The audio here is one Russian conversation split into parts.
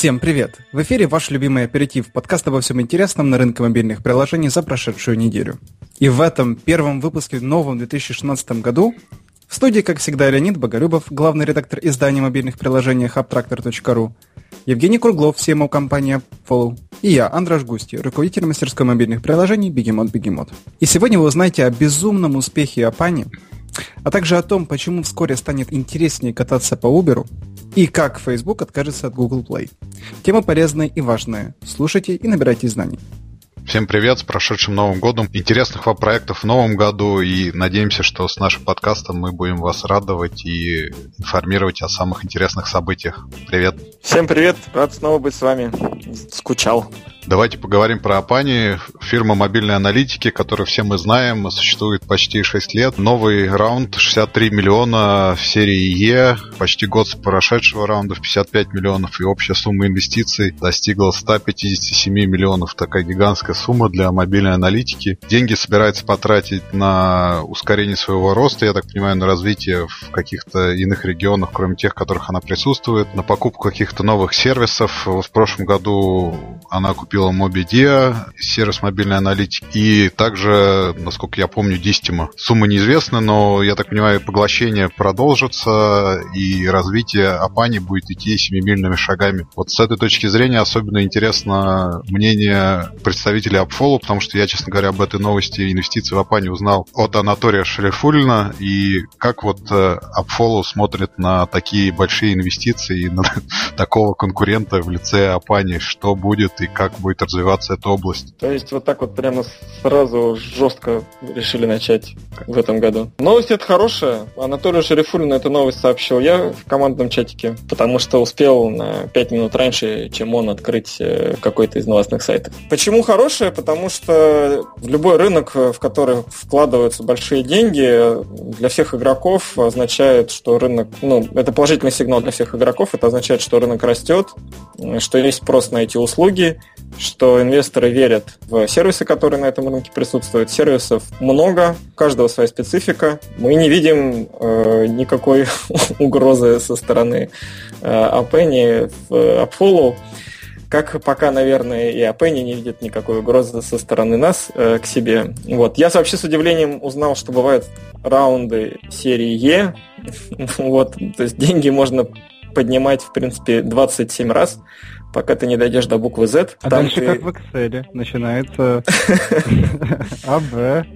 Всем привет! В эфире ваш любимый аперитив, подкаст обо всем интересном на рынке мобильных приложений за прошедшую неделю. И в этом первом выпуске новом 2016 году в студии, как всегда, Леонид Боголюбов, главный редактор издания мобильных приложений hubtractor.ru, Евгений Круглов, CMO компания Follow, и я, Андраш Густи, руководитель мастерской мобильных приложений Бегемот Бегемот. И сегодня вы узнаете о безумном успехе Апани, а также о том, почему вскоре станет интереснее кататься по Uber, и как Facebook откажется от Google Play. Тема полезная и важная. Слушайте и набирайте знаний. Всем привет, с прошедшим Новым годом. Интересных вам проектов в Новом году и надеемся, что с нашим подкастом мы будем вас радовать и информировать о самых интересных событиях. Привет. Всем привет, рад снова быть с вами. Скучал. Давайте поговорим про Апани, фирма мобильной аналитики, которую все мы знаем, существует почти 6 лет. Новый раунд 63 миллиона в серии Е, почти год с прошедшего раунда в 55 миллионов, и общая сумма инвестиций достигла 157 миллионов. Такая гигантская сумма для мобильной аналитики. Деньги собирается потратить на ускорение своего роста, я так понимаю, на развитие в каких-то иных регионах, кроме тех, в которых она присутствует, на покупку каких-то новых сервисов. В прошлом году она купила купила MobiDia, сервис мобильной аналитики, и также, насколько я помню, Distima. Сумма неизвестна, но, я так понимаю, поглощение продолжится, и развитие Апани будет идти семимильными шагами. Вот с этой точки зрения особенно интересно мнение представителей Апфолу, потому что я, честно говоря, об этой новости инвестиций в Апани узнал от Анатолия Шерифулина, и как вот Апфолу смотрит на такие большие инвестиции на такого конкурента в лице Апани, что будет и как будет развиваться эта область. То есть вот так вот прямо сразу жестко решили начать в этом году. Новость это хорошая. Анатолию Шерифулину эту новость сообщил я в командном чатике, потому что успел на 5 минут раньше, чем он открыть э, какой-то из новостных сайтов. Почему хорошая? Потому что любой рынок, в который вкладываются большие деньги, для всех игроков означает, что рынок, ну, это положительный сигнал для всех игроков, это означает, что рынок растет, что есть спрос на эти услуги, что инвесторы верят в сервисы, которые на этом рынке присутствуют. Сервисов много, у каждого своя специфика. Мы не видим э, никакой угрозы со стороны э, Appenny в Upfollow. Как пока, наверное, и Appenny не видит никакой угрозы со стороны нас э, к себе. Вот. Я вообще с удивлением узнал, что бывают раунды серии Е. вот. То есть деньги можно поднимать, в принципе, 27 раз пока ты не дойдешь до буквы Z. А дальше ты... как в Excel. Начинается А, Б.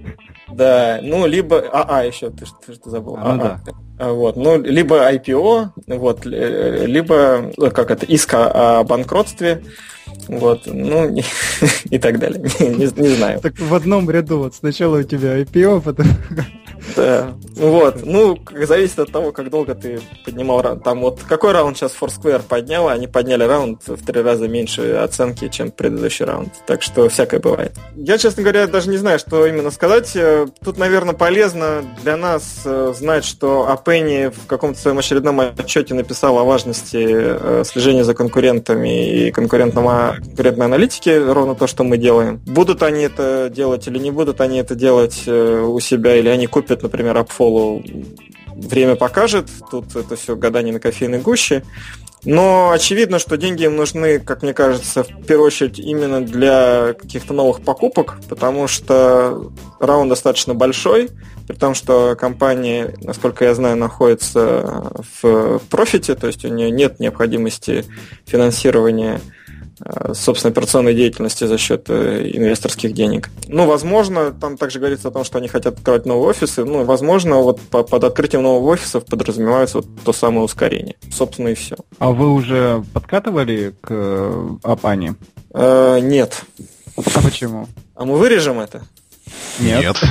Да, ну, либо... А, а, еще, ты, ты что забыл. А, да. А, вот, ну, либо IPO, вот, либо, э, как это, иск о банкротстве, вот, ну, и так далее. Не, не знаю. Так в одном ряду, вот сначала у тебя IPO, потом... Да, вот, ну, зависит от того, как долго ты поднимал раунд. Там вот какой раунд сейчас Foursquare поднял, они подняли раунд в три раза меньше оценки, чем предыдущий раунд. Так что всякое бывает. Я, честно говоря, даже не знаю, что именно сказать. Тут, наверное, полезно для нас э, знать, что Апенни в каком-то своем очередном отчете написал о важности э, слежения за конкурентами и конкурентного, конкурентной аналитики, ровно то, что мы делаем. Будут они это делать или не будут они это делать э, у себя, или они купят, например, Upfollow, время покажет. Тут это все гадание на кофейной гуще. Но очевидно, что деньги им нужны, как мне кажется, в первую очередь именно для каких-то новых покупок, потому что раунд достаточно большой, при том, что компания, насколько я знаю, находится в профите, то есть у нее нет необходимости финансирования Э, собственно, операционной деятельности за счет э, инвесторских денег. Ну, возможно, там также говорится о том, что они хотят открывать новые офисы. Ну, возможно, вот под открытием новых офисов подразумевается вот то самое ускорение. Собственно, и все. А вы уже подкатывали к э, Апане? Э, нет. А почему? А мы вырежем это? Нет.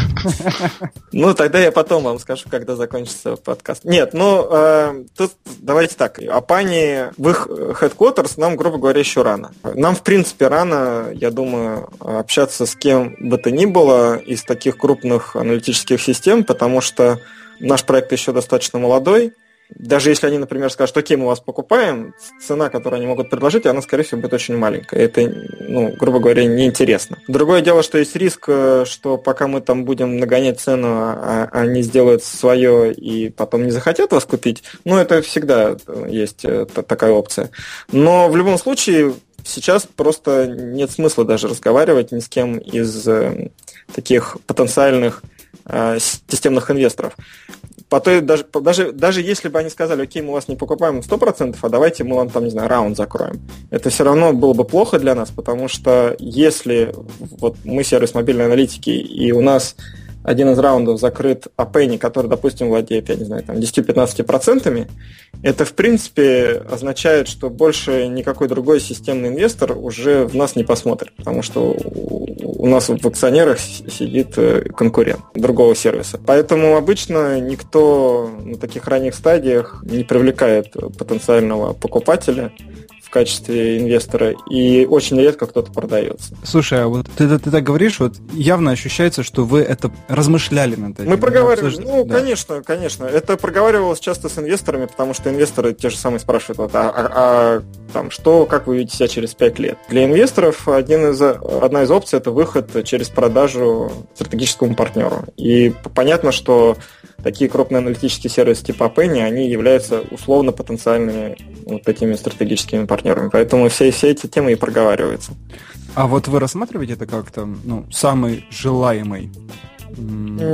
Ну, тогда я потом вам скажу, когда закончится подкаст. Нет, ну, э, тут давайте так. О Пане в их headquarters нам, грубо говоря, еще рано. Нам, в принципе, рано, я думаю, общаться с кем бы то ни было из таких крупных аналитических систем, потому что наш проект еще достаточно молодой, даже если они, например, скажут, окей, мы вас покупаем, цена, которую они могут предложить, она, скорее всего, будет очень маленькая. Это, ну, грубо говоря, неинтересно. Другое дело, что есть риск, э, что пока мы там будем нагонять цену, а, а они сделают свое и потом не захотят вас купить, ну, это всегда есть э, такая опция. Но в любом случае, сейчас просто нет смысла даже разговаривать ни с кем из э, таких потенциальных системных инвесторов по той, даже, даже, даже если бы они сказали, окей, мы вас не покупаем 100%, а давайте мы вам там, не знаю, раунд закроем, это все равно было бы плохо для нас, потому что если вот мы сервис мобильной аналитики, и у нас один из раундов закрыт Апенни, который, допустим, владеет, я не знаю, там 10-15%, это, в принципе, означает, что больше никакой другой системный инвестор уже в нас не посмотрит, потому что у нас в акционерах сидит э, конкурент другого сервиса. Поэтому обычно никто на таких ранних стадиях не привлекает потенциального покупателя качестве инвестора, и очень редко кто-то продается. Слушай, а вот ты, ты, ты так говоришь, вот явно ощущается, что вы это размышляли над этим. Мы проговаривали, ну, да. конечно, конечно. Это проговаривалось часто с инвесторами, потому что инвесторы те же самые спрашивают, вот, а, а, а там, что, как вы видите себя через 5 лет? Для инвесторов один из, одна из опций – это выход через продажу стратегическому партнеру. И понятно, что такие крупные аналитические сервисы типа Penny, они являются условно потенциальными вот такими стратегическими партнерами. Поэтому все, все эти темы и проговариваются. А вот вы рассматриваете это как-то ну, самый желаемый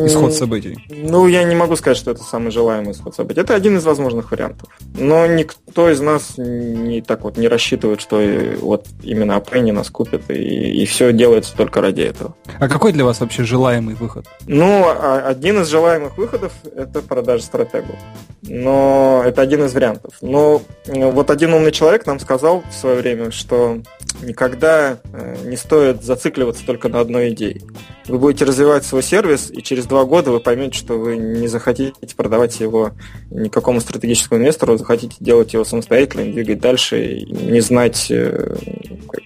исход событий? Ну, я не могу сказать, что это самый желаемый исход событий. Это один из возможных вариантов. Но никто из нас не так вот не рассчитывает, что вот именно Апенни нас купит, и, и все делается только ради этого. А какой для вас вообще желаемый выход? Ну, а, один из желаемых выходов – это продажа стратегу. Но это один из вариантов. Но вот один умный человек нам сказал в свое время, что никогда э, не стоит зацикливаться только на одной идее. Вы будете развивать свой сервис, и через два года вы поймете, что вы не захотите продавать его никакому стратегическому инвестору, захотите делать его самостоятельно, двигать дальше, и не знать э,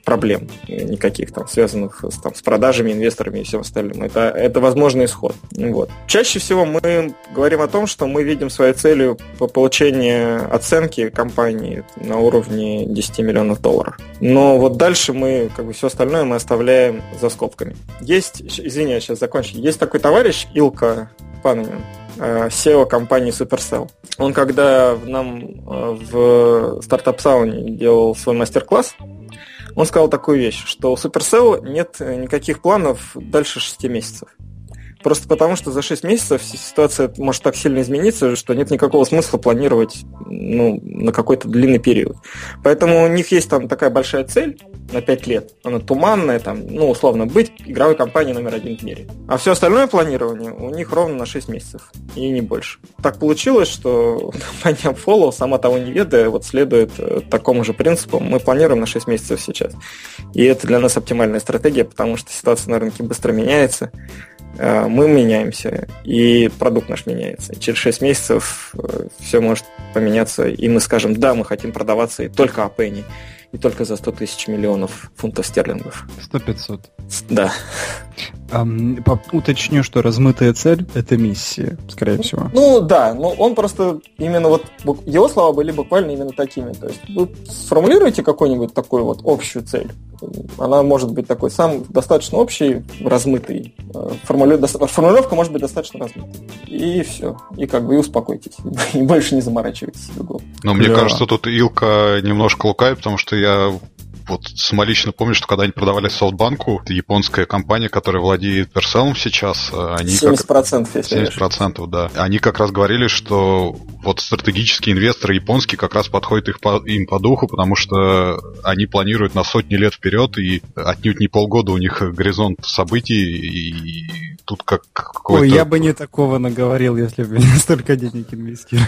проблем никаких там, связанных с, там, с продажами, инвесторами и всем остальным. Это, это возможный исход. Вот. Чаще всего мы говорим о том, что мы видим своей целью по получению оценки компании на уровне 10 миллионов долларов. Но вот дальше мы, как бы все остальное мы оставляем за скобками. Есть, извини, я сейчас закончу. Есть такой товарищ Илка Панамин, SEO компании Supercell. Он когда нам э, в стартап сауне делал свой мастер-класс, он сказал такую вещь, что у Supercell нет никаких планов дальше 6 месяцев. Просто потому, что за 6 месяцев ситуация может так сильно измениться, что нет никакого смысла планировать ну, на какой-то длинный период. Поэтому у них есть там такая большая цель на 5 лет. Она туманная, там, ну, условно, быть игровой компанией номер один в мире. А все остальное планирование у них ровно на 6 месяцев, и не больше. Так получилось, что компания Follow, сама того не ведая, вот следует э, такому же принципу. Мы планируем на 6 месяцев сейчас. И это для нас оптимальная стратегия, потому что ситуация на рынке быстро меняется. Э, мы меняемся, и продукт наш меняется. через 6 месяцев э, все может поменяться, и мы скажем, да, мы хотим продаваться и только о пенни, и только за 100 тысяч миллионов фунтов стерлингов. 100-500. Да. Um, уточню, что размытая цель – это миссия, скорее всего. Ну да, но он просто именно вот его слова были буквально именно такими. То есть вы сформулируете какую-нибудь такую вот общую цель, она может быть такой сам достаточно общий, размытый. Э, формулю... Формулировка может быть достаточно размытой. И все. И как бы и успокойтесь. И больше не заморачивайтесь. Но мне кажется, тут Илка немножко лукает, потому что я вот самолично помню, что когда они продавали софтбанку, японская компания, которая владеет Перселом сейчас, э, они 70%, как... если 70%, да. Они как раз говорили, что вот стратегические инвесторы японские как раз подходят их по, им по духу, потому что они планируют на сотни лет вперед, и отнюдь не полгода у них горизонт событий, и тут как какой-то... Ой, я бы не такого наговорил, если бы не столько денег инвестировал.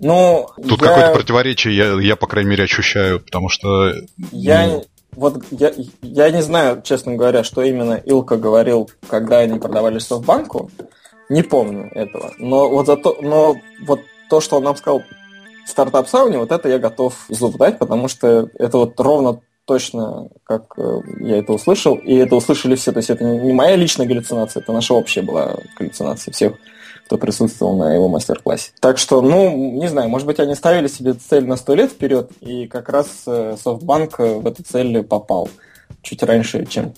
Ну, Тут я... какое-то противоречие, я, я, по крайней мере, ощущаю, потому что... Я ну... Вот я, я не знаю, честно говоря, что именно Илка говорил, когда они продавали софтбанку. Не помню этого. Но вот зато, но вот то, что он нам сказал в стартап сауне, вот это я готов зуб дать, потому что это вот ровно точно, как э, я это услышал, и это услышали все. То есть это не моя личная галлюцинация, это наша общая была галлюцинация всех кто присутствовал на его мастер-классе. Так что, ну, не знаю, может быть, они ставили себе цель на сто лет вперед, и как раз SoftBank в эту цель попал чуть раньше, чем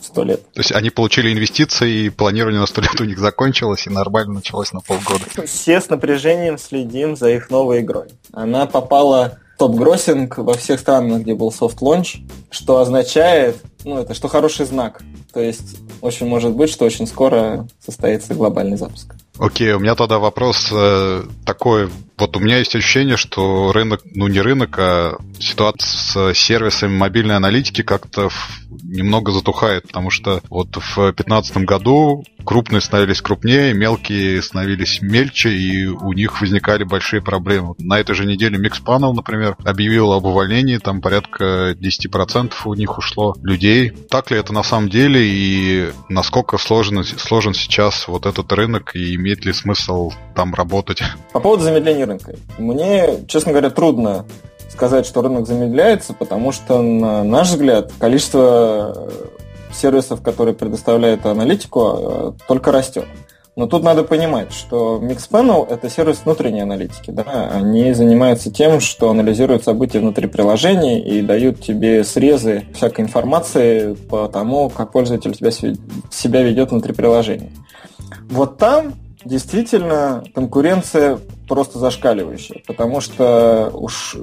сто лет. То есть они получили инвестиции, и планирование на сто лет у них закончилось, и нормально началось на полгода. Все с напряжением следим за их новой игрой. Она попала top grossing во всех странах, где был soft launch, что означает, ну, это что хороший знак. То есть очень может быть, что очень скоро состоится глобальный запуск. Окей, у меня тогда вопрос э, такой. Вот у меня есть ощущение, что рынок, ну не рынок, а ситуация с сервисами мобильной аналитики как-то немного затухает, потому что вот в 2015 году крупные становились крупнее, мелкие становились мельче, и у них возникали большие проблемы. На этой же неделе Mixpanel, например, объявил об увольнении, там порядка 10% у них ушло людей. Так ли это на самом деле, и насколько сложен, сложен сейчас вот этот рынок, и имеет ли смысл там работать? По поводу замедления рынка. Мне, честно говоря, трудно сказать, что рынок замедляется, потому что, на наш взгляд, количество э, сервисов, которые предоставляют аналитику, э, только растет. Но тут надо понимать, что Mixpanel – это сервис внутренней аналитики. Да? Они занимаются тем, что анализируют события внутри приложений и дают тебе срезы всякой информации по тому, как пользователь тебя, себя ведет внутри приложения. Вот там действительно конкуренция просто зашкаливающая, потому что уж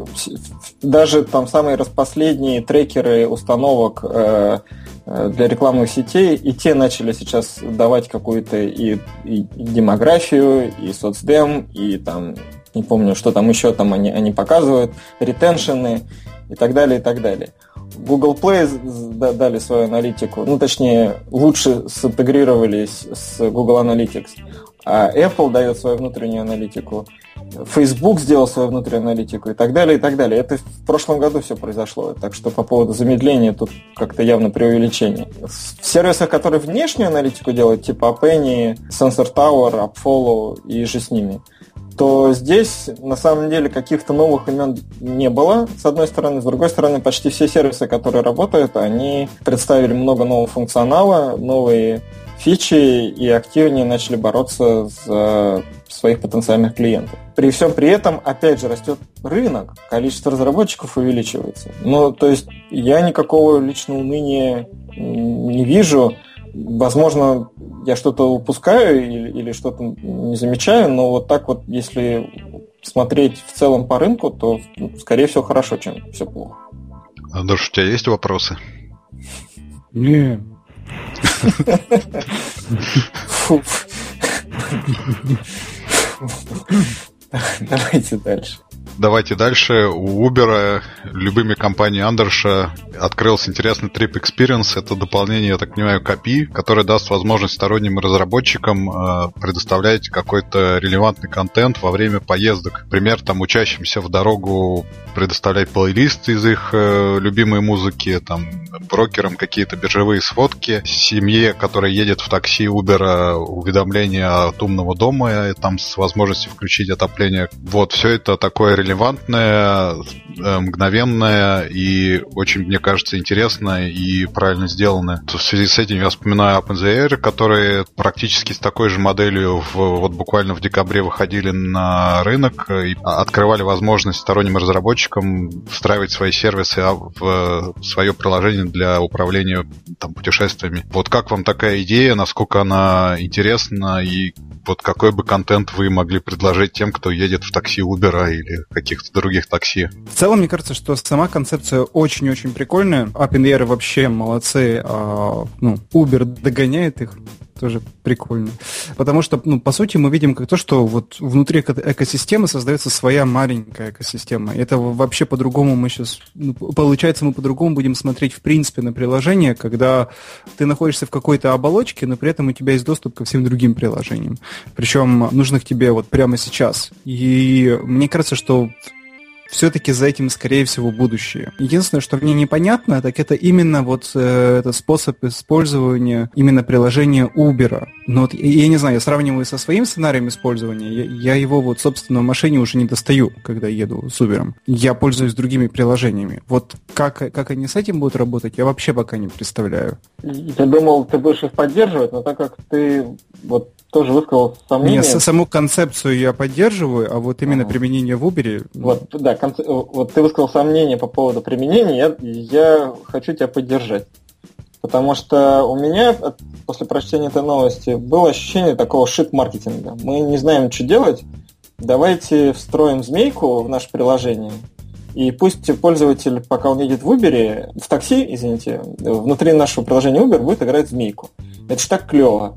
даже там самые распоследние трекеры установок э, э, для рекламных сетей, и те начали сейчас давать какую-то и, и, демографию, и соцдем, и там, не помню, что там еще там они, они показывают, ретеншены и так далее, и так далее. Google Play дали свою аналитику, ну, точнее, лучше синтегрировались с Google Analytics. А Apple дает свою внутреннюю аналитику, Facebook сделал свою внутреннюю аналитику и так далее, и так далее. Это в прошлом году все произошло. Так что по поводу замедления тут как-то явно преувеличение. В сервисах, которые внешнюю аналитику делают, типа Appenny, Sensor Tower, AppFollow и же с ними, то здесь на самом деле каких-то новых имен не было, с одной стороны. С другой стороны, почти все сервисы, которые работают, они представили много нового функционала, новые фичи и активнее начали бороться за своих потенциальных клиентов. При всем при этом, опять же, растет рынок, количество разработчиков увеличивается. Ну, то есть я никакого личного уныния не вижу. Возможно, я что-то упускаю или, или что-то не замечаю, но вот так вот, если смотреть в целом по рынку, то, скорее всего, хорошо, чем все плохо. Андрюш, у тебя есть вопросы? Не, Давайте дальше. Давайте дальше. У Uber любыми компанией Андерша открылся интересный Trip Experience. Это дополнение, я так понимаю, копи, которое даст возможность сторонним разработчикам э, предоставлять какой-то релевантный контент во время поездок. Например, там учащимся в дорогу предоставлять плейлист из их э, любимой музыки, там брокерам какие-то биржевые сфотки, семье, которая едет в такси Uber, уведомления от умного дома, там с возможностью включить отопление. Вот, все это такое релевантное, э, мгновенное и очень, мне кажется, интересное и правильно сделанное. В связи с этим я вспоминаю OpenZR, которые практически с такой же моделью в, вот буквально в декабре выходили на рынок и открывали возможность сторонним разработчикам встраивать свои сервисы а, в свое приложение для управления там, путешествиями. Вот как вам такая идея, насколько она интересна и вот какой бы контент вы могли предложить тем, кто едет в такси Uber или каких-то других такси? В целом, мне кажется, что сама концепция очень-очень прикольная. OpenAir вообще молодцы. А, ну, Uber догоняет их тоже прикольно. Потому что, ну, по сути, мы видим как то, что вот внутри экосистемы создается своя маленькая экосистема. Это вообще по-другому мы сейчас... Ну, получается, мы по-другому будем смотреть, в принципе, на приложение, когда ты находишься в какой-то оболочке, но при этом у тебя есть доступ ко всем другим приложениям. Причем нужных тебе вот прямо сейчас. И мне кажется, что все-таки за этим, скорее всего, будущее. Единственное, что мне непонятно, так это именно вот э, этот способ использования именно приложения Uber. Но вот, я не знаю, я сравниваю со своим сценарием использования, я, я его вот, собственно, в машине уже не достаю, когда еду с Uber. Я пользуюсь другими приложениями. Вот как, как они с этим будут работать, я вообще пока не представляю. Я думал, ты будешь их поддерживать, но так как ты вот тоже высказал сомнение. Нет, саму концепцию я поддерживаю, а вот именно ага. применение в Uber... Вот, да, конце... вот ты высказал сомнение по поводу применения, я, я хочу тебя поддержать. Потому что у меня после прочтения этой новости было ощущение такого шит-маркетинга. Мы не знаем, что делать, давайте встроим змейку в наше приложение, и пусть пользователь, пока он едет в Uber, в такси, извините, внутри нашего приложения Uber будет играть змейку. Это ж так клево.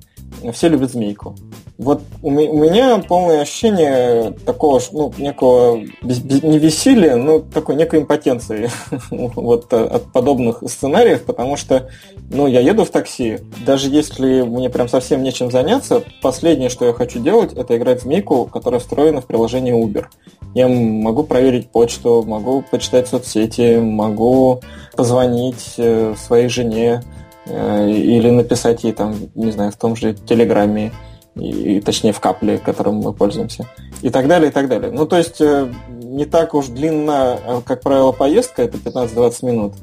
Все любят змейку. Вот у меня полное ощущение такого, ну, некого, не веселья, но такой некой импотенции вот от подобных сценариев, потому что, ну, я еду в такси, даже если мне прям совсем нечем заняться, последнее, что я хочу делать, это играть в змейку, которая встроена в приложение Uber. Я могу проверить почту, могу почитать соцсети, могу позвонить э, своей жене э, или написать ей там, не знаю, в том же Телеграме, и, точнее в капле, которым мы пользуемся, и так далее, и так далее. Ну, то есть э, не так уж длинна, как правило, поездка, это 15-20 минут.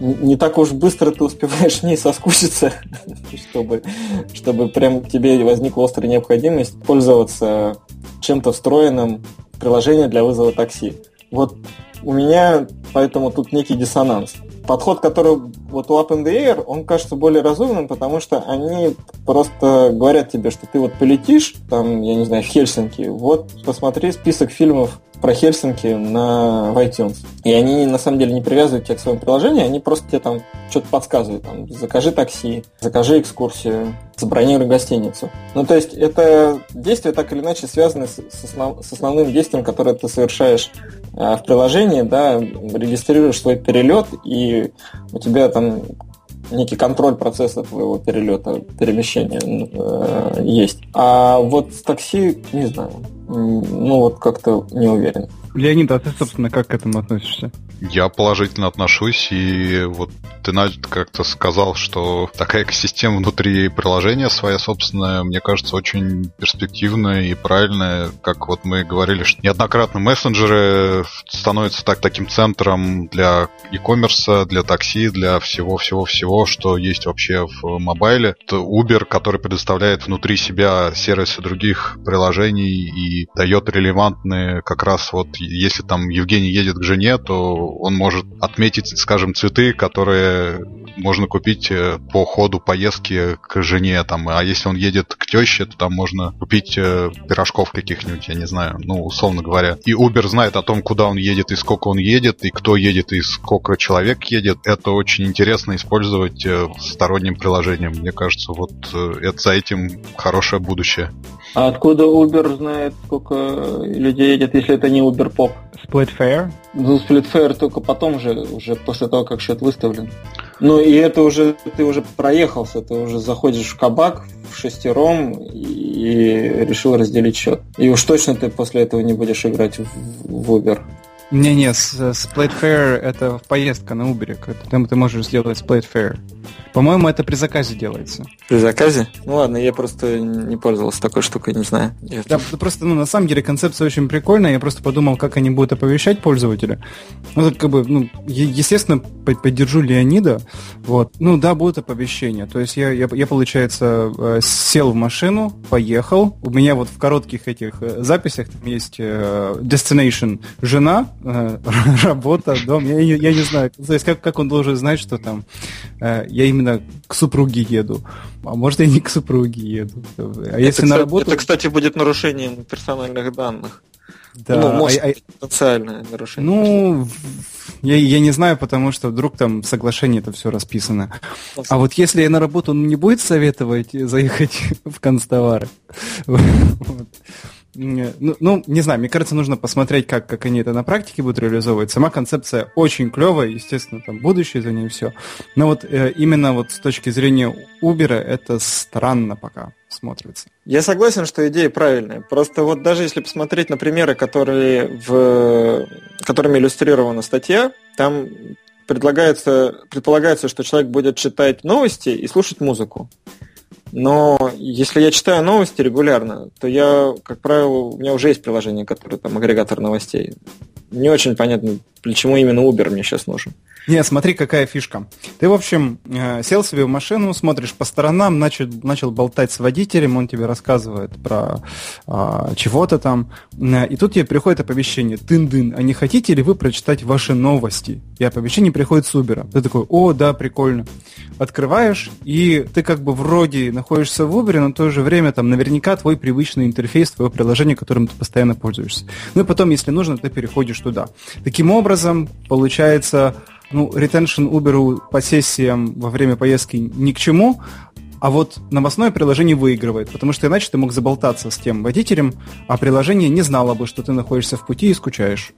Не так уж быстро ты успеваешь в ней соскучиться, чтобы, чтобы прям тебе возникла острая необходимость пользоваться чем-то встроенным приложение для вызова такси. Вот у меня поэтому тут некий диссонанс. Подход, который вот у Up in the Air, он кажется более разумным, потому что они просто говорят тебе, что ты вот полетишь, там, я не знаю, в Хельсинки, вот посмотри список фильмов про Хельсинки на в iTunes. И они на самом деле не привязывают тебя к своему приложению, они просто тебе там что-то подсказывают. Там, закажи такси, закажи экскурсию, забронируй гостиницу. Ну, то есть это действия так или иначе связаны с, с, основ, с основным действием, которое ты совершаешь в приложении, да, регистрируешь свой перелет, и у тебя там некий контроль процесса твоего перелета, перемещения э, есть. А вот с такси, не знаю, ну вот как-то не уверен. Леонид, а ты, собственно, как к этому относишься? Я положительно отношусь, и вот ты, как-то сказал, что такая экосистема внутри приложения своя собственная, мне кажется, очень перспективная и правильная. Как вот мы говорили, что неоднократно мессенджеры становятся так, таким центром для e-commerce, для такси, для всего-всего-всего, что есть вообще в мобайле. Это Uber, который предоставляет внутри себя сервисы других приложений и дает релевантные как раз вот если там Евгений едет к жене, то он может отметить, скажем, цветы, которые можно купить э, по ходу поездки к жене, там, а если он едет к теще, то там можно купить э, пирожков каких-нибудь, я не знаю, ну, условно говоря. И Uber знает о том, куда он едет и сколько он едет, и кто едет, и сколько человек едет. Это очень интересно использовать э, сторонним приложением. Мне кажется, вот это за этим хорошее будущее. А откуда Uber знает, сколько людей едет, если это не Uber Pop? Split Fare? Ну, Split Fare только потом же, уже после того, как счет выставлен. Ну, и это уже, ты уже проехался, ты уже заходишь в кабак в шестером и решил разделить счет. И уж точно ты после этого не будешь играть в, в Uber. Не-не, Split Fare это поездка на Uber. Там ты можешь сделать Split Fare. По-моему, это при заказе делается. При заказе? Ну ладно, я просто не пользовался такой штукой, не знаю. Да, просто, ну, на самом деле, концепция очень прикольная. Я просто подумал, как они будут оповещать пользователя. Ну, как бы, ну, естественно, поддержу Леонида. Вот. Ну, да, будут оповещения. То есть я, я, я получается, э, сел в машину, поехал. У меня вот в коротких этих э, записях там есть э, destination жена, работа, дом. Я, я, я не знаю, то есть как, как он должен знать, что там я именно к супруге еду. А может, я не к супруге еду. А если это, на работу... Это, кстати, будет нарушением персональных данных. Да, ну, может, а, потенциальное нарушение. Ну, я, я не знаю, потому что вдруг там в соглашении это все расписано. А вот если я на работу он не будет советовать заехать в констовары, вот, ну, ну, не знаю, мне кажется, нужно посмотреть, как, как они это на практике будут реализовывать. Сама концепция очень клевая, естественно, там будущее за ней все. Но вот э, именно вот с точки зрения Uber это странно пока смотрится. Я согласен, что идея правильная. Просто вот даже если посмотреть на примеры, которые в, которыми иллюстрирована статья, там предлагается, предполагается, что человек будет читать новости и слушать музыку. Но если я читаю новости регулярно, то я, как правило, у меня уже есть приложение, которое там агрегатор новостей. Не очень понятно, чего именно Uber мне сейчас нужен. Не, смотри, какая фишка. Ты, в общем, э, сел себе в машину, смотришь по сторонам, начал, начал болтать с водителем, он тебе рассказывает про а, чего-то там. Э, и тут тебе приходит оповещение. Тын-дын, а не хотите ли вы прочитать ваши новости? И оповещение приходит с Uber. Ты такой, о, да, прикольно. Открываешь, и ты как бы вроде находишься в Uber, но в то же время там наверняка твой привычный интерфейс, твое приложение, которым ты постоянно пользуешься. Ну и потом, если нужно, ты переходишь туда. Таким образом, получается ну, ретеншн Uber по сессиям во время поездки ни к чему, а вот новостное приложение выигрывает, потому что иначе ты мог заболтаться с тем водителем, а приложение не знало бы, что ты находишься в пути и скучаешь.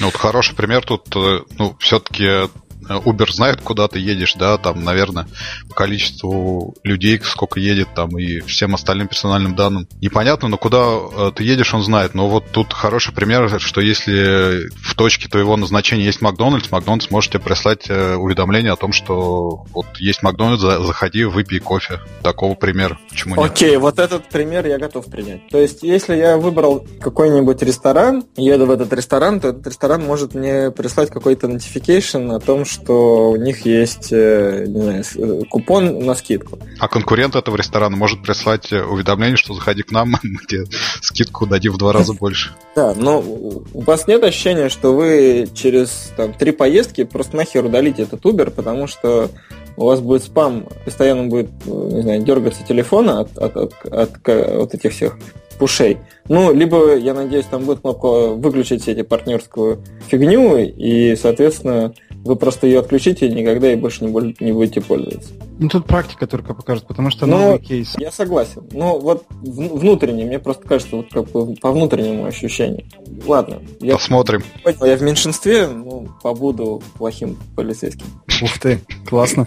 Ну, вот хороший пример тут, э, ну, все-таки Uber знает, куда ты едешь, да, там, наверное, по количеству людей, сколько едет там и всем остальным персональным данным. Непонятно, но куда э, ты едешь, он знает. Но вот тут хороший пример, что если в точке твоего назначения есть Макдональдс, Макдональдс может тебе прислать э, уведомление о том, что вот есть Макдональдс, заходи, выпей кофе. Такого примера. Почему нет? Окей, вот этот пример я готов принять. То есть, если я выбрал какой-нибудь ресторан, еду в этот ресторан, то этот ресторан может мне прислать какой-то notification о том, что что у них есть э, не знаю, э, купон на скидку. А конкурент этого ресторана может прислать э, уведомление, что заходи к нам, мы тебе скидку дадим в два раза больше. Да, но у вас нет ощущения, что вы через там, три поездки просто нахер удалите этот Uber, потому что у вас будет спам, постоянно будет, не знаю, дергаться телефона от, от, от, от, от этих всех пушей. Ну, либо, я надеюсь, там будет кнопка выключить эти партнерскую фигню, и, соответственно, вы просто ее отключите и никогда ей больше не, не будете пользоваться. Ну, тут практика только покажет, потому что ну, новый кейс. Я согласен. Но вот внутренне, мне просто кажется, вот как бы по внутреннему ощущению. Ладно. Я, Посмотрим. Я в меньшинстве, ну, побуду плохим полицейским. Ух ты, классно.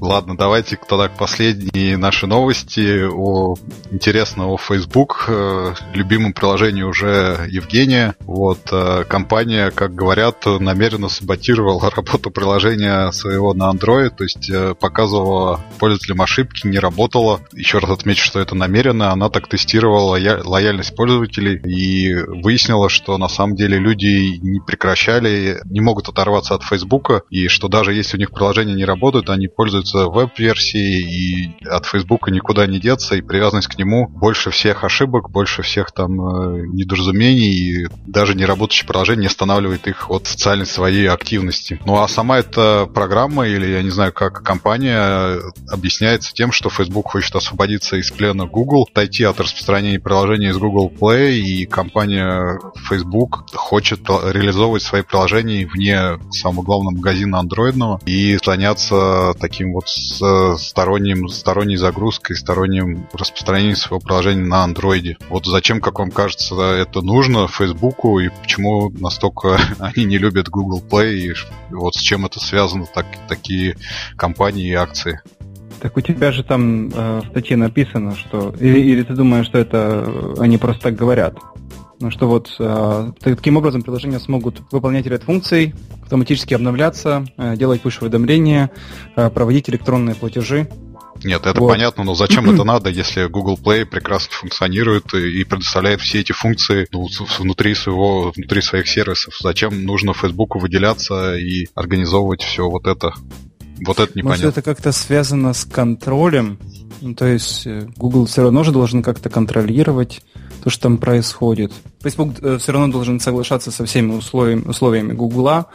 Ладно, давайте тогда последние наши новости о интересного Facebook, э, любимом приложении уже Евгения. Вот э, компания, как говорят, намеренно саботировала работу приложения своего на Android, то есть э, показывала пользователям ошибки, не работала. Еще раз отмечу, что это намеренно. Она так тестировала лояльность пользователей и выяснила, что на самом деле люди не прекращали, не могут оторваться от Facebook, и что даже если у них приложение не работает, они пользуются пользуются веб-версией, и от Facebook никуда не деться, и привязанность к нему больше всех ошибок, больше всех там э, недоразумений, и даже не работающее приложение не останавливает их от социальной своей активности. Ну а сама эта программа, или я не знаю, как компания, объясняется тем, что Facebook хочет освободиться из плена Google, отойти от распространения приложений из Google Play, и компания Facebook хочет реализовывать свои приложения вне самого главного магазина андроидного и заняться таким вот с э, сторонним, сторонней загрузкой, сторонним распространением своего приложения на андроиде. Вот зачем, как вам кажется, это нужно Фейсбуку и почему настолько они не любят Google Play и вот с чем это связано, так, такие компании и акции? Так у тебя же там э, в статье написано, что... Или, или ты думаешь, что это э, они просто так говорят? Ну что вот э, таким образом приложения смогут выполнять ряд функций, автоматически обновляться, э, делать push-уведомления, э, проводить электронные платежи. Нет, это вот. понятно, но зачем это надо, если Google Play прекрасно функционирует и предоставляет все эти функции ну, внутри своего, внутри своих сервисов? Зачем нужно Facebook выделяться и организовывать все вот это? Вот это непонятно. Может, это как-то связано с контролем? Ну, то есть э, Google все равно же должен как-то контролировать то, что там происходит. Facebook э, все равно должен соглашаться со всеми условиями, условиями Гугла,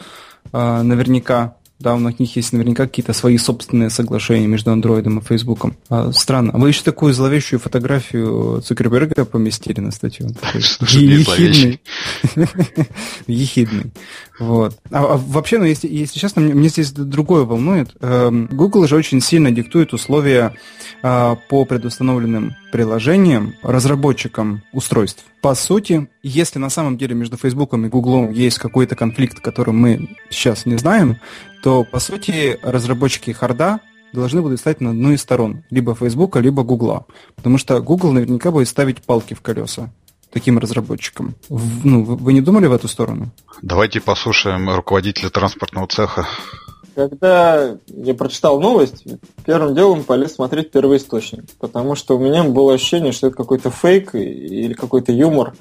э, наверняка. Да, у них есть наверняка какие-то свои собственные соглашения между андроидом и фейсбуком. А, странно. А вы еще такую зловещую фотографию Цукерберга поместили на статью? Ехидный. Ехидный. Вот. А, а вообще, ну, если, если честно, мне, здесь другое волнует. Эм, Google же очень сильно диктует условия а, по предустановленным приложениям разработчикам устройств. По сути, если на самом деле между Facebook и Google есть какой-то конфликт, который мы сейчас не знаем, то, по сути, разработчики харда должны будут стать на одну из сторон, либо Facebook, либо Google. Потому что Google наверняка будет ставить палки в колеса таким разработчикам. Ну, вы не думали в эту сторону? Давайте послушаем руководителя транспортного цеха. Когда я прочитал новость, первым делом полез смотреть первоисточник, потому что у меня было ощущение, что это какой-то фейк или какой-то юмор.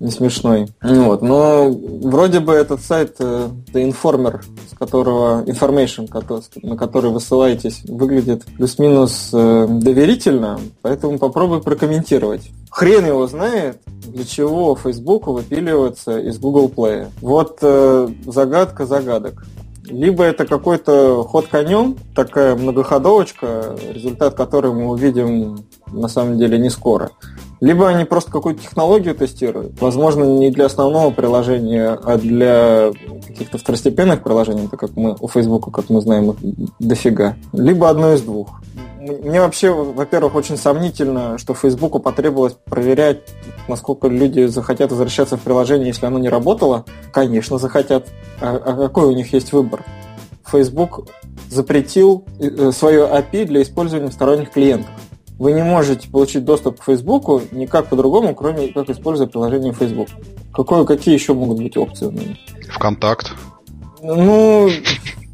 не смешной. Вот. Но вроде бы этот сайт The Informer, с которого Information, на который вы ссылаетесь, выглядит плюс-минус доверительно, поэтому попробуй прокомментировать. Хрен его знает, для чего Facebook выпиливается из Google Play. Вот э, загадка загадок. Либо это какой-то ход конем, такая многоходовочка, результат которой мы увидим на самом деле не скоро. Либо они просто какую-то технологию тестируют. Возможно, не для основного приложения, а для каких-то второстепенных приложений, так как мы у Facebook, как мы знаем, дофига. Либо одно из двух. Мне вообще, во-первых, очень сомнительно, что Фейсбуку потребовалось проверять, насколько люди захотят возвращаться в приложение, если оно не работало. Конечно, захотят. А, а какой у них есть выбор? Facebook запретил э, свое API для использования сторонних клиентов. Вы не можете получить доступ к Facebook никак по-другому, кроме как используя приложение Facebook. Какое, какие еще могут быть опции? Вконтакт. Ну,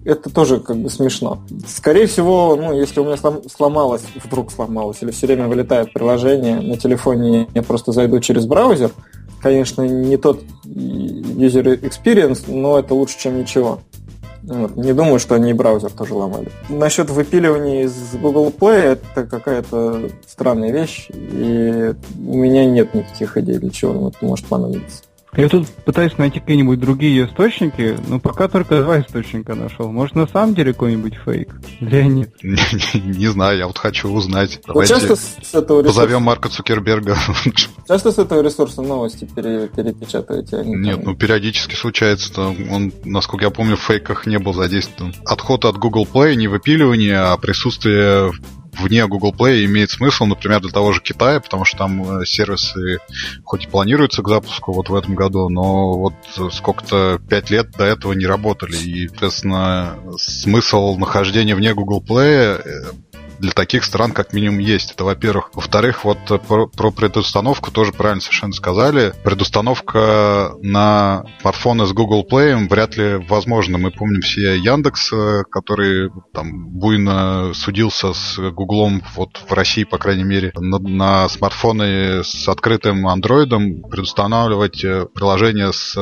это тоже как бы смешно. Скорее всего, ну, если у меня сломалось, вдруг сломалось, или все время вылетает приложение на телефоне, я просто зайду через браузер, конечно, не тот user experience, но это лучше, чем ничего. Вот. Не думаю, что они и браузер тоже ломали. Насчет выпиливания из Google Play это какая-то странная вещь, и у меня нет никаких идей, для чего это может понадобиться. Я тут пытаюсь найти какие-нибудь другие источники, но пока только два источника нашел. Может, на самом деле какой-нибудь фейк? Леонид? Не, знаю, я вот хочу узнать. Давайте часто с этого ресурса... позовем Марка Цукерберга. Часто с этого ресурса новости пере, перепечатываете? Нет, там... ну периодически случается. Он, насколько я помню, в фейках не был задействован. Отход от Google Play, не выпиливание, а присутствие вне Google Play имеет смысл, например, для того же Китая, потому что там э, сервисы хоть и планируются к запуску вот в этом году, но вот сколько-то пять лет до этого не работали. И, соответственно, смысл нахождения вне Google Play э, для таких стран как минимум есть. Это, во-первых. Во-вторых, вот э, про, про предустановку тоже правильно совершенно сказали. Предустановка на смартфоны с Google Play вряд ли возможна. Мы помним все Яндекс, э, который там буйно судился с Гуглом вот в России, по крайней мере, на, на смартфоны с открытым андроидом предустанавливать э, приложение с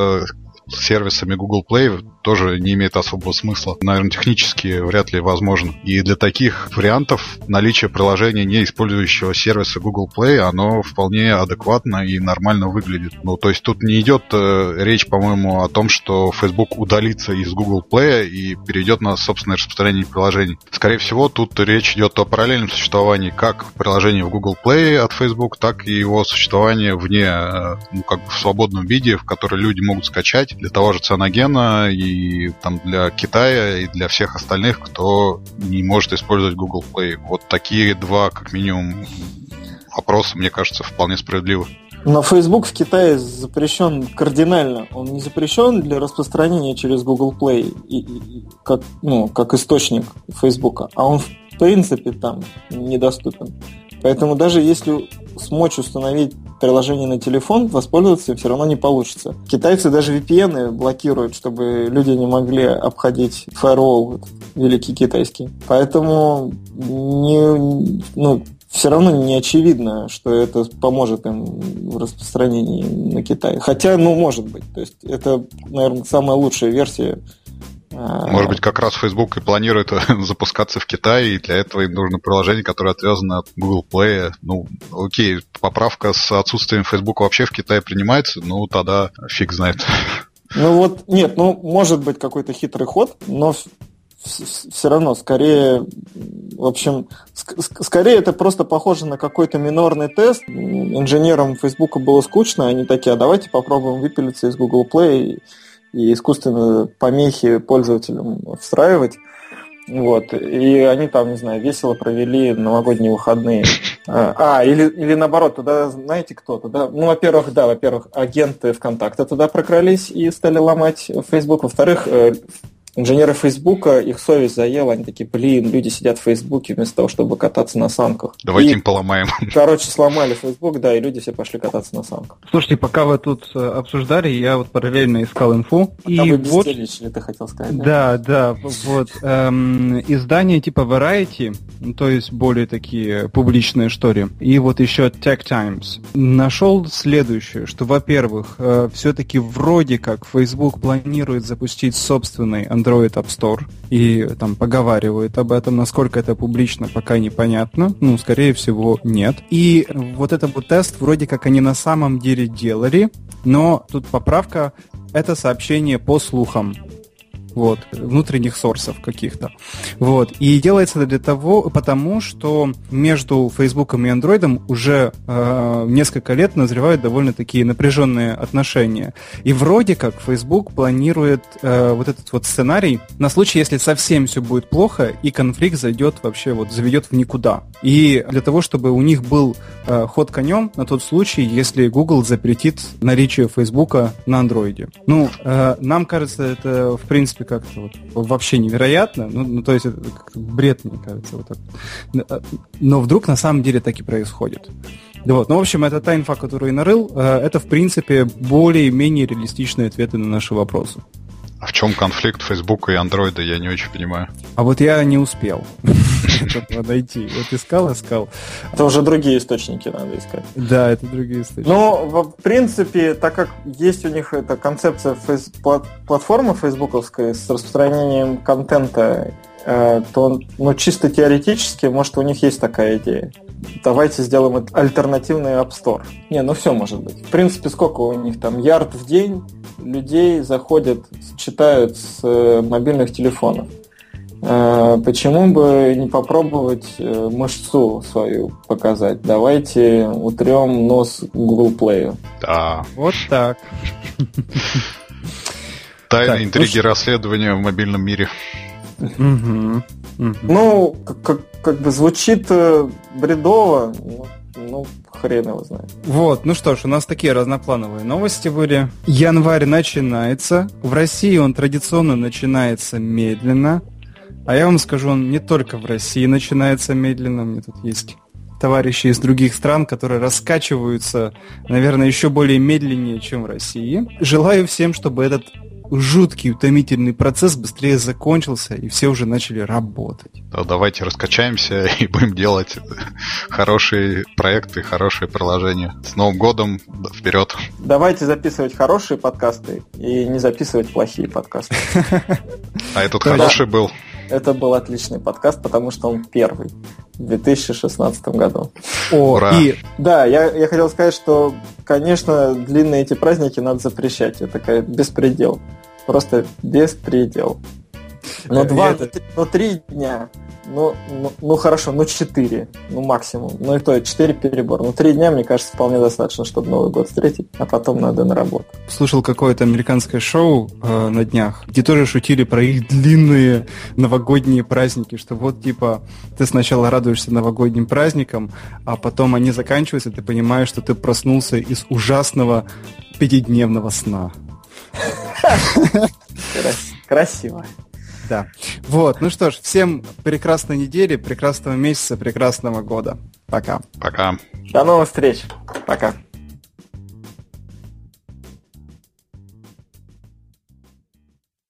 сервисами Google Play тоже не имеет особого смысла. Наверное, технически вряд ли возможно. И для таких вариантов наличие приложения, не использующего сервиса Google Play, оно вполне адекватно и нормально выглядит. Ну, то есть тут не идет э, речь, по-моему, о том, что Facebook удалится из Google Play и перейдет на собственное распространение приложений. Скорее всего, тут речь идет о параллельном существовании как приложения в Google Play от Facebook, так и его существования вне, э, ну, как бы в свободном виде, в который люди могут скачать для того же Цианогена и и там для Китая, и для всех остальных, кто не может использовать Google Play. Вот такие два, как минимум, вопроса, мне кажется, вполне справедливы. Но Facebook в Китае запрещен кардинально. Он не запрещен для распространения через Google Play и, и, как, ну, как источник Facebook, а он в принципе там недоступен. Поэтому даже если смочь установить приложение на телефон, воспользоваться им все равно не получится. Китайцы даже VPN блокируют, чтобы люди не могли обходить firewall великий китайский. Поэтому не, ну, все равно не очевидно, что это поможет им в распространении на Китай. Хотя, ну, может быть. То есть это, наверное, самая лучшая версия Может быть, как раз Facebook и планирует запускаться в Китае, и для этого им нужно приложение, которое отвязано от Google Play. Ну, окей, поправка с отсутствием Facebook вообще в Китае принимается, ну, тогда фиг знает. Ну вот, нет, ну, может быть какой-то хитрый ход, но все равно, скорее, в общем, скорее это просто похоже на какой-то минорный тест. Инженерам Facebook было скучно, они такие, а давайте попробуем выпилиться из Google Play и искусственно помехи пользователям встраивать. Вот. И они там, не знаю, весело провели новогодние выходные. А, а или, или наоборот, туда знаете кто? Туда, ну, во-первых, да, во-первых, агенты ВКонтакта туда прокрались и стали ломать Facebook. Во-вторых, э, инженеры Фейсбука, их совесть заела, они такие, блин, люди сидят в Фейсбуке вместо того, чтобы кататься на самках. Давайте и, им поломаем. Короче, сломали Фейсбук, да, и люди все пошли кататься на самках. Слушайте, пока вы тут э, обсуждали, я вот параллельно искал инфу. Пока и вы вот... ты хотел сказать, да? Да, да, вот. Эм, издания типа Variety, то есть более такие публичные истории, и вот еще Tech Times, нашел следующее, что, во-первых, э, все-таки вроде как Facebook планирует запустить собственный Android App Store, и там поговаривают об этом, насколько это публично, пока непонятно, ну, скорее всего, нет. И вот этот вот тест вроде как они на самом деле делали, но тут поправка, это сообщение по слухам вот, внутренних сорсов каких-то. Вот. И делается это для того, потому что между Facebook и Android уже э, несколько лет назревают довольно такие напряженные отношения. И вроде как Facebook планирует э, вот этот вот сценарий на случай, если совсем все будет плохо, и конфликт зайдет вообще, вот заведет в никуда. И для того, чтобы у них был э, ход конем на тот случай, если Google запретит наличие Facebook на Android. Ну, э, нам кажется, это, в принципе, как-то вот вообще невероятно. Ну, ну то есть это бред, мне кажется. Вот так. Но вдруг на самом деле так и происходит. Да вот. Ну, в общем, это та инфа, которую я нарыл. Э, это, в принципе, более-менее реалистичные ответы на наши вопросы. А в чем конфликт Фейсбука и Андроида, я не очень понимаю. А вот я не успел найти. Вот искал, искал. Это уже другие источники надо искать. Да, это другие источники. Ну, в принципе, так как есть у них эта концепция фейс... платформы фейсбуковской с распространением контента, э, то ну, чисто теоретически, может, у них есть такая идея. Давайте сделаем альтернативный App Store. Не, ну все может быть. В принципе, сколько у них там? Ярд в день людей заходят, читают с э, мобильных телефонов. Э, почему бы не попробовать э, мышцу свою показать? Давайте утрем нос Google Play. Да. Вот так. Тайны, интриги, расследования в мобильном мире. Ну, как, как бы звучит бредово, ну, хрен его знает. Вот, ну что ж, у нас такие разноплановые новости были. Январь начинается. В России он традиционно начинается медленно. А я вам скажу, он не только в России начинается медленно. Мне тут есть товарищи из других стран, которые раскачиваются, наверное, еще более медленнее, чем в России. Желаю всем, чтобы этот жуткий, утомительный процесс быстрее закончился, и все уже начали работать. Да, давайте раскачаемся и будем делать хорошие проекты, хорошие приложения. С Новым годом вперед! Давайте записывать хорошие подкасты и не записывать плохие подкасты. А этот хороший был. Это был отличный подкаст, потому что он первый в 2016 году. О, Ура. и... Да, я, я хотел сказать, что, конечно, длинные эти праздники надо запрещать. Это такая беспредел. Просто беспредел. Но два, это... но три дня ну, ну, ну хорошо, ну 4, ну максимум. Ну и то, 4 перебор. Ну 3 дня, мне кажется, вполне достаточно, чтобы Новый год встретить, а потом надо на работу. Слушал какое-то американское шоу э, на днях, где тоже шутили про их длинные новогодние праздники, что вот типа ты сначала радуешься новогодним праздникам, а потом они заканчиваются, и ты понимаешь, что ты проснулся из ужасного пятидневного сна. Красиво. Да. Вот, ну что ж, всем прекрасной недели, прекрасного месяца, прекрасного года. Пока. Пока. До новых встреч. Пока.